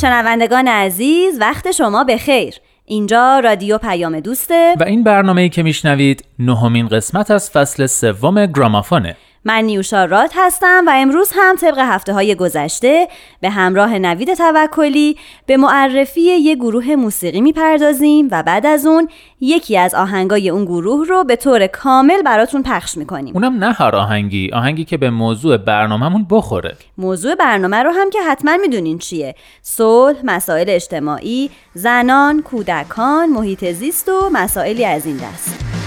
شنوندگان عزیز وقت شما به خیر اینجا رادیو پیام دوسته. و این برنامه‌ای که میشنوید نهمین قسمت از فصل سوم گرامافونه. من نیوشا رات هستم و امروز هم طبق هفته های گذشته به همراه نوید توکلی به معرفی یه گروه موسیقی می‌پردازیم و بعد از اون یکی از آهنگای اون گروه رو به طور کامل براتون پخش می‌کنیم. اونم نه هر آهنگی آهنگی که به موضوع برنامهمون بخوره. موضوع برنامه رو هم که حتما می‌دونین چیه؟ صلح مسائل اجتماعی زنان کودکان محیط زیست و مسائلی از این دست.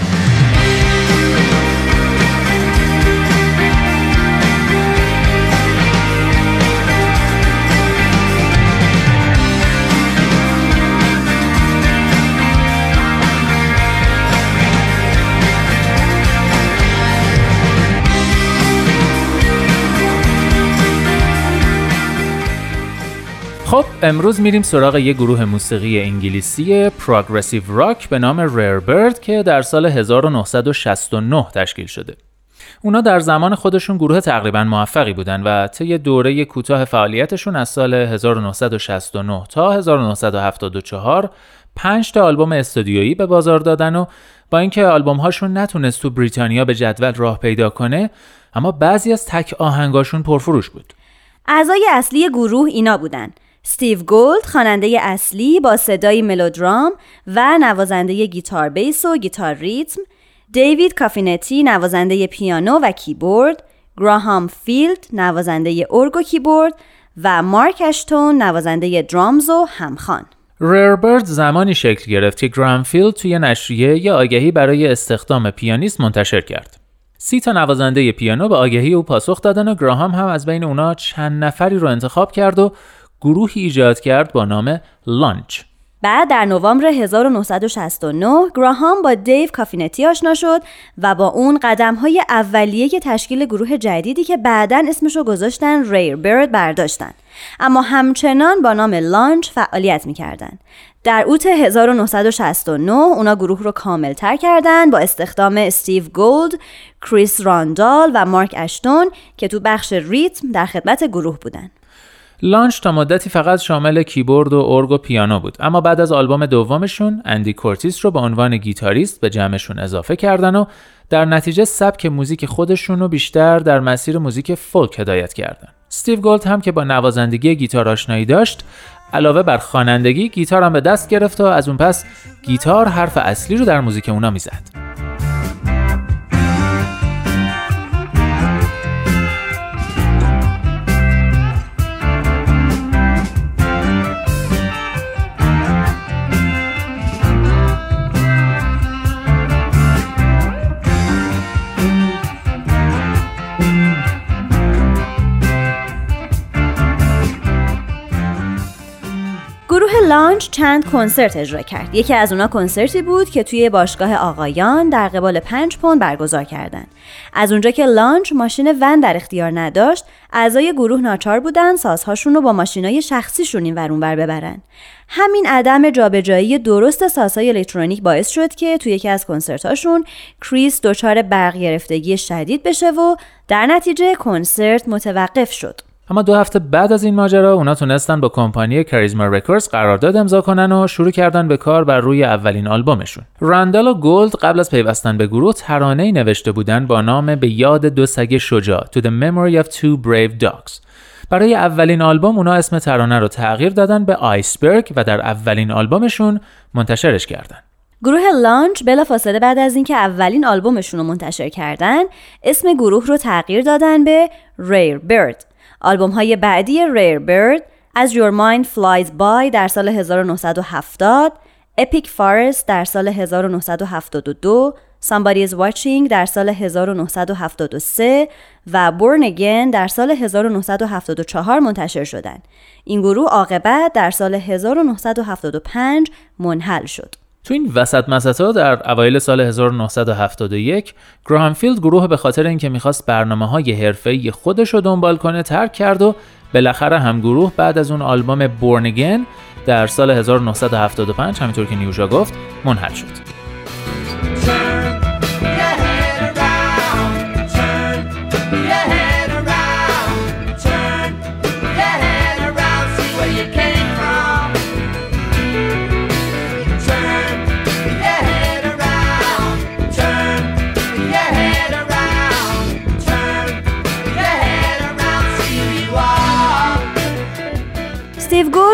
خب امروز میریم سراغ یه گروه موسیقی انگلیسی پروگرسیو راک به نام ریر برد که در سال 1969 تشکیل شده. اونا در زمان خودشون گروه تقریبا موفقی بودن و طی دوره کوتاه فعالیتشون از سال 1969 تا 1974 5 تا آلبوم استودیویی به بازار دادن و با اینکه آلبوم هاشون نتونست تو بریتانیا به جدول راه پیدا کنه اما بعضی از تک آهنگاشون پرفروش بود. اعضای اصلی گروه اینا بودن استیو گولد خواننده اصلی با صدای ملودرام و نوازنده گیتار بیس و گیتار ریتم دیوید کافینتی نوازنده پیانو و کیبورد گراهام فیلد نوازنده ارگ و کیبورد و مارک اشتون نوازنده drums و همخان Rare Bird زمانی شکل گرفت که گراهام فیلد توی نشریه یه آگهی برای استخدام پیانیست منتشر کرد. سی تا نوازنده پیانو به آگهی او پاسخ دادن و گراهام هم از بین اونا چند نفری رو انتخاب کرد و گروهی ایجاد کرد با نام لانچ. بعد در نوامبر 1969 گراهام با دیو کافینتی آشنا شد و با اون قدم های اولیه تشکیل گروه جدیدی که بعدا اسمشو گذاشتن Rare Bird برداشتن. اما همچنان با نام لانچ فعالیت می‌کردن. در اوت 1969 اونا گروه رو کامل تر کردن با استخدام استیو گولد، کریس راندال و مارک اشتون که تو بخش ریتم در خدمت گروه بودن. لانچ تا مدتی فقط شامل کیبورد و ارگ و پیانو بود. اما بعد از آلبوم دومشون اندی کورتیس رو به عنوان گیتاریست به جمعشون اضافه کردن و در نتیجه سبک موزیک خودشون رو بیشتر در مسیر موزیک فولک هدایت کردن. استیو گولد هم که با نوازندگی گیتار آشنایی داشت علاوه بر خوانندگی گیتار هم به دست گرفت و از اون پس گیتار حرف اصلی رو در موزیک اونا می‌زد. لانچ چند کنسرت اجرا کرد. یکی از اونا کنسرتی بود که توی باشگاه آقایان در قبال پنج پوند برگزار کردند. از اونجا که لانچ ماشین ون در اختیار نداشت، اعضای گروه ناچار بودن سازهاشون رو با ماشینای شخصیشون این ور اون ور ببرن. همین عدم جابجایی درست سازهای الکترونیک باعث شد که توی یکی از کنسرتاشون کریس دچار برق گرفتگی شدید بشه و در نتیجه کنسرت متوقف شد. اما دو هفته بعد از این ماجرا اونا تونستن با کمپانی Charisma Records قرارداد امضا کنن و شروع کردن به کار بر روی اولین آلبومشون. راندال و گولد قبل از پیوستن به گروه ترانه‌ای نوشته بودن با نام به یاد دو سگ شجاع To the Memory of Two Brave Dogs. برای اولین آلبوم اونا اسم ترانه رو تغییر دادن به آیسبرگ و در اولین آلبومشون منتشرش کردن. گروه لانچ بلافاصله بعد از اینکه اولین آلبومشون رو منتشر کردن اسم گروه رو تغییر دادن به ریر برد آلبوم های بعدی ریر برد As Your Mind Flies By در سال 1970 Epic Forest در سال 1972 Somebody is Watching در سال 1973 و Born Again در سال 1974 منتشر شدند. این گروه عاقبت در سال 1975 منحل شد. تو این وسط مسطا در اوایل سال 1971 گراهامفیلد گروه به خاطر اینکه می‌خواست برنامه های حرفه‌ای خودش رو دنبال کنه ترک کرد و بالاخره هم گروه بعد از اون آلبوم بورن در سال 1975 همینطور که نیوشا گفت منحل شد.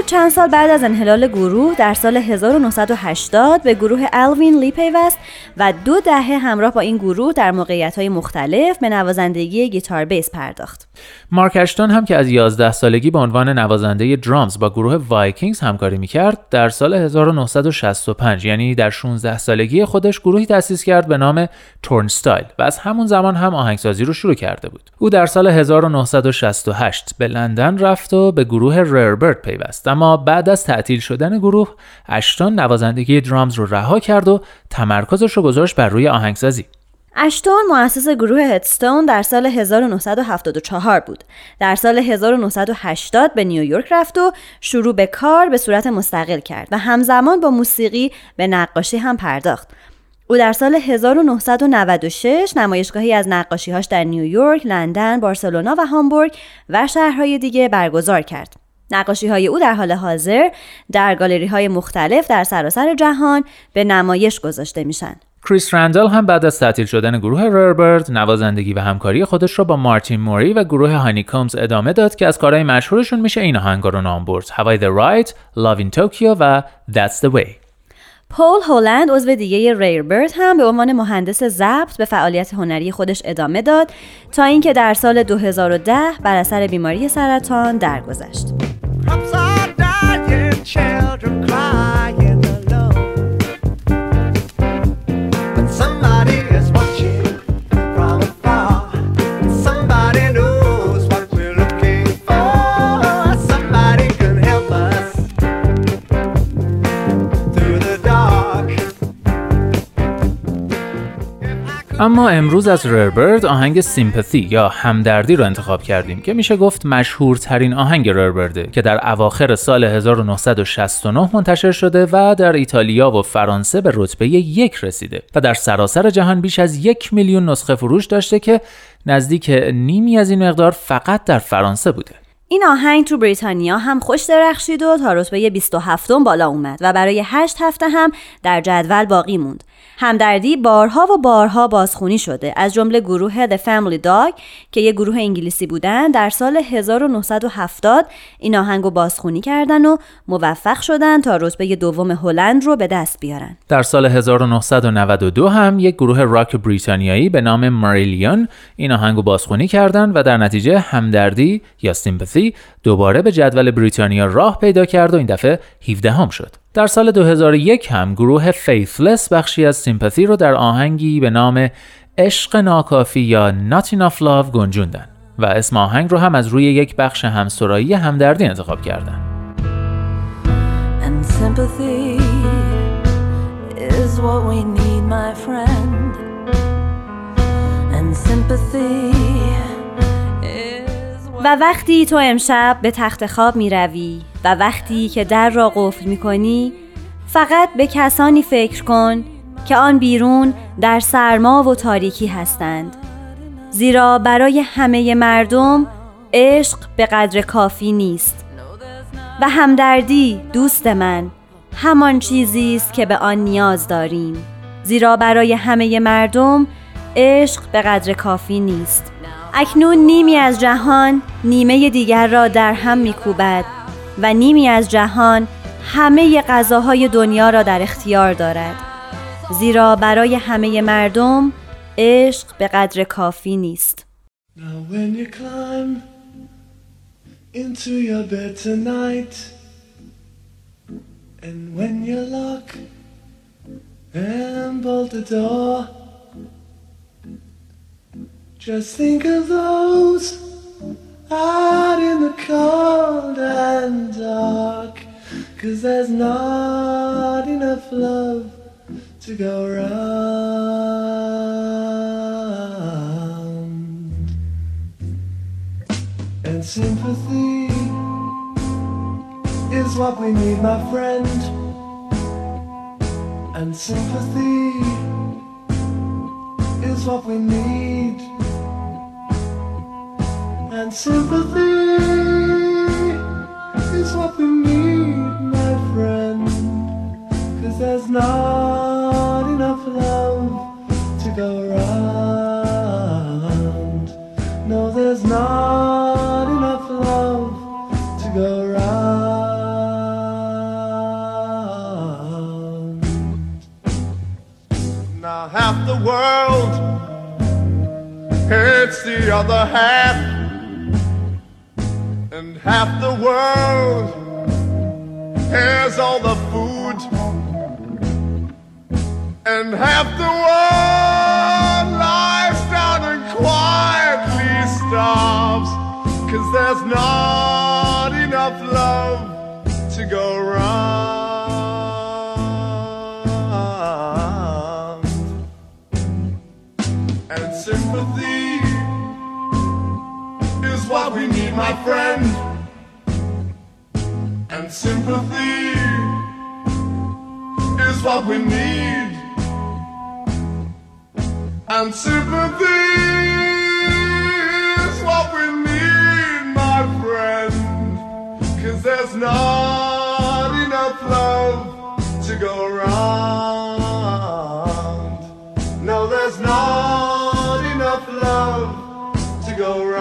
چند سال بعد از انحلال گروه در سال 1980 به گروه الوین لی پیوست و دو دهه همراه با این گروه در موقعیت مختلف به نوازندگی گیتار بیس پرداخت. مارک اشتون هم که از 11 سالگی به عنوان نوازنده درامز با گروه وایکینگز همکاری می‌کرد در سال 1965 یعنی در 16 سالگی خودش گروهی تأسیس کرد به نام تورنستایل و از همون زمان هم آهنگسازی رو شروع کرده بود. او در سال 1968 به لندن رفت و به گروه ریربرد پیوست اما بعد از تعطیل شدن گروه اشتون نوازندگی درامز رو رها کرد و تمرکزش رو گذاشت بر روی آهنگسازی. اشتون مؤسس گروه هدستون در سال 1974 بود. در سال 1980 به نیویورک رفت و شروع به کار به صورت مستقل کرد و همزمان با موسیقی به نقاشی هم پرداخت. او در سال 1996 نمایشگاهی از نقاشیهاش در نیویورک، لندن، بارسلونا و هامبورگ و شهرهای دیگه برگزار کرد. نقاشی های او در حال حاضر در گالری های مختلف در سراسر جهان به نمایش گذاشته میشن. کریس رندل هم بعد از تعطیل شدن گروه رربرد نوازندگی و همکاری خودش را با مارتین موری و گروه هانیکومز ادامه داد که از کارهای مشهورشون میشه این آهنگا رو نام برد هوای the Right, Love in Tokyo و That's the Way پول هولند عضو دیگه ریربرد هم به عنوان مهندس ضبط به فعالیت هنری خودش ادامه داد تا اینکه در سال 2010 بر اثر بیماری سرطان درگذشت. اما امروز از رربرد آهنگ سیمپاتی یا همدردی رو انتخاب کردیم که میشه گفت مشهورترین آهنگ رربرده که در اواخر سال 1969 منتشر شده و در ایتالیا و فرانسه به رتبه یک رسیده و در سراسر جهان بیش از یک میلیون نسخه فروش داشته که نزدیک نیمی از این مقدار فقط در فرانسه بوده. این آهنگ تو بریتانیا هم خوش درخشید و تا رتبه 27 بالا اومد و برای 8 هفته هم در جدول باقی موند. همدردی بارها و بارها بازخونی شده. از جمله گروه The Family Dog که یه گروه انگلیسی بودن در سال 1970 این آهنگ رو بازخونی کردن و موفق شدن تا رتبه دوم هلند رو به دست بیارن. در سال 1992 هم یک گروه راک بریتانیایی به نام ماریلیون این آهنگ رو بازخونی کردن و در نتیجه همدردی یا سیمپاثی دوباره به جدول بریتانیا راه پیدا کرد و این دفعه 17 هم شد. در سال 2001 هم گروه فیثلس بخشی از سیمپاتی رو در آهنگی به نام عشق ناکافی یا Not Enough Love گنجوندن و اسم آهنگ رو هم از روی یک بخش همسرایی همدردی انتخاب کردن. و وقتی تو امشب به تخت خواب می روی و وقتی که در را قفل می کنی فقط به کسانی فکر کن که آن بیرون در سرما و تاریکی هستند. زیرا برای همه مردم عشق به قدر کافی نیست. و همدردی دوست من همان چیزی است که به آن نیاز داریم. زیرا برای همه مردم عشق به قدر کافی نیست. اکنون نیمی از جهان نیمه دیگر را در هم میکوبد. و نیمی از جهان همه غذاهای دنیا را در اختیار دارد. زیرا برای همه مردم عشق به قدر کافی نیست. Just think of those out in the cold and dark. Cause there's not enough love to go round. And sympathy is what we need, my friend. And sympathy is what we need. And sympathy is what we need, my friend. Cause there's not enough love to go around. No, there's not enough love to go around. Now half the world hates the other half, half the world has all the food, and half the world lies down and quietly starves, cause there's not enough love to go round. And sympathy is what we need, my friend and sympathy is what we need. And sympathy is what we need, my friend. Cause there's not enough love to go around. No, there's not enough love to go around.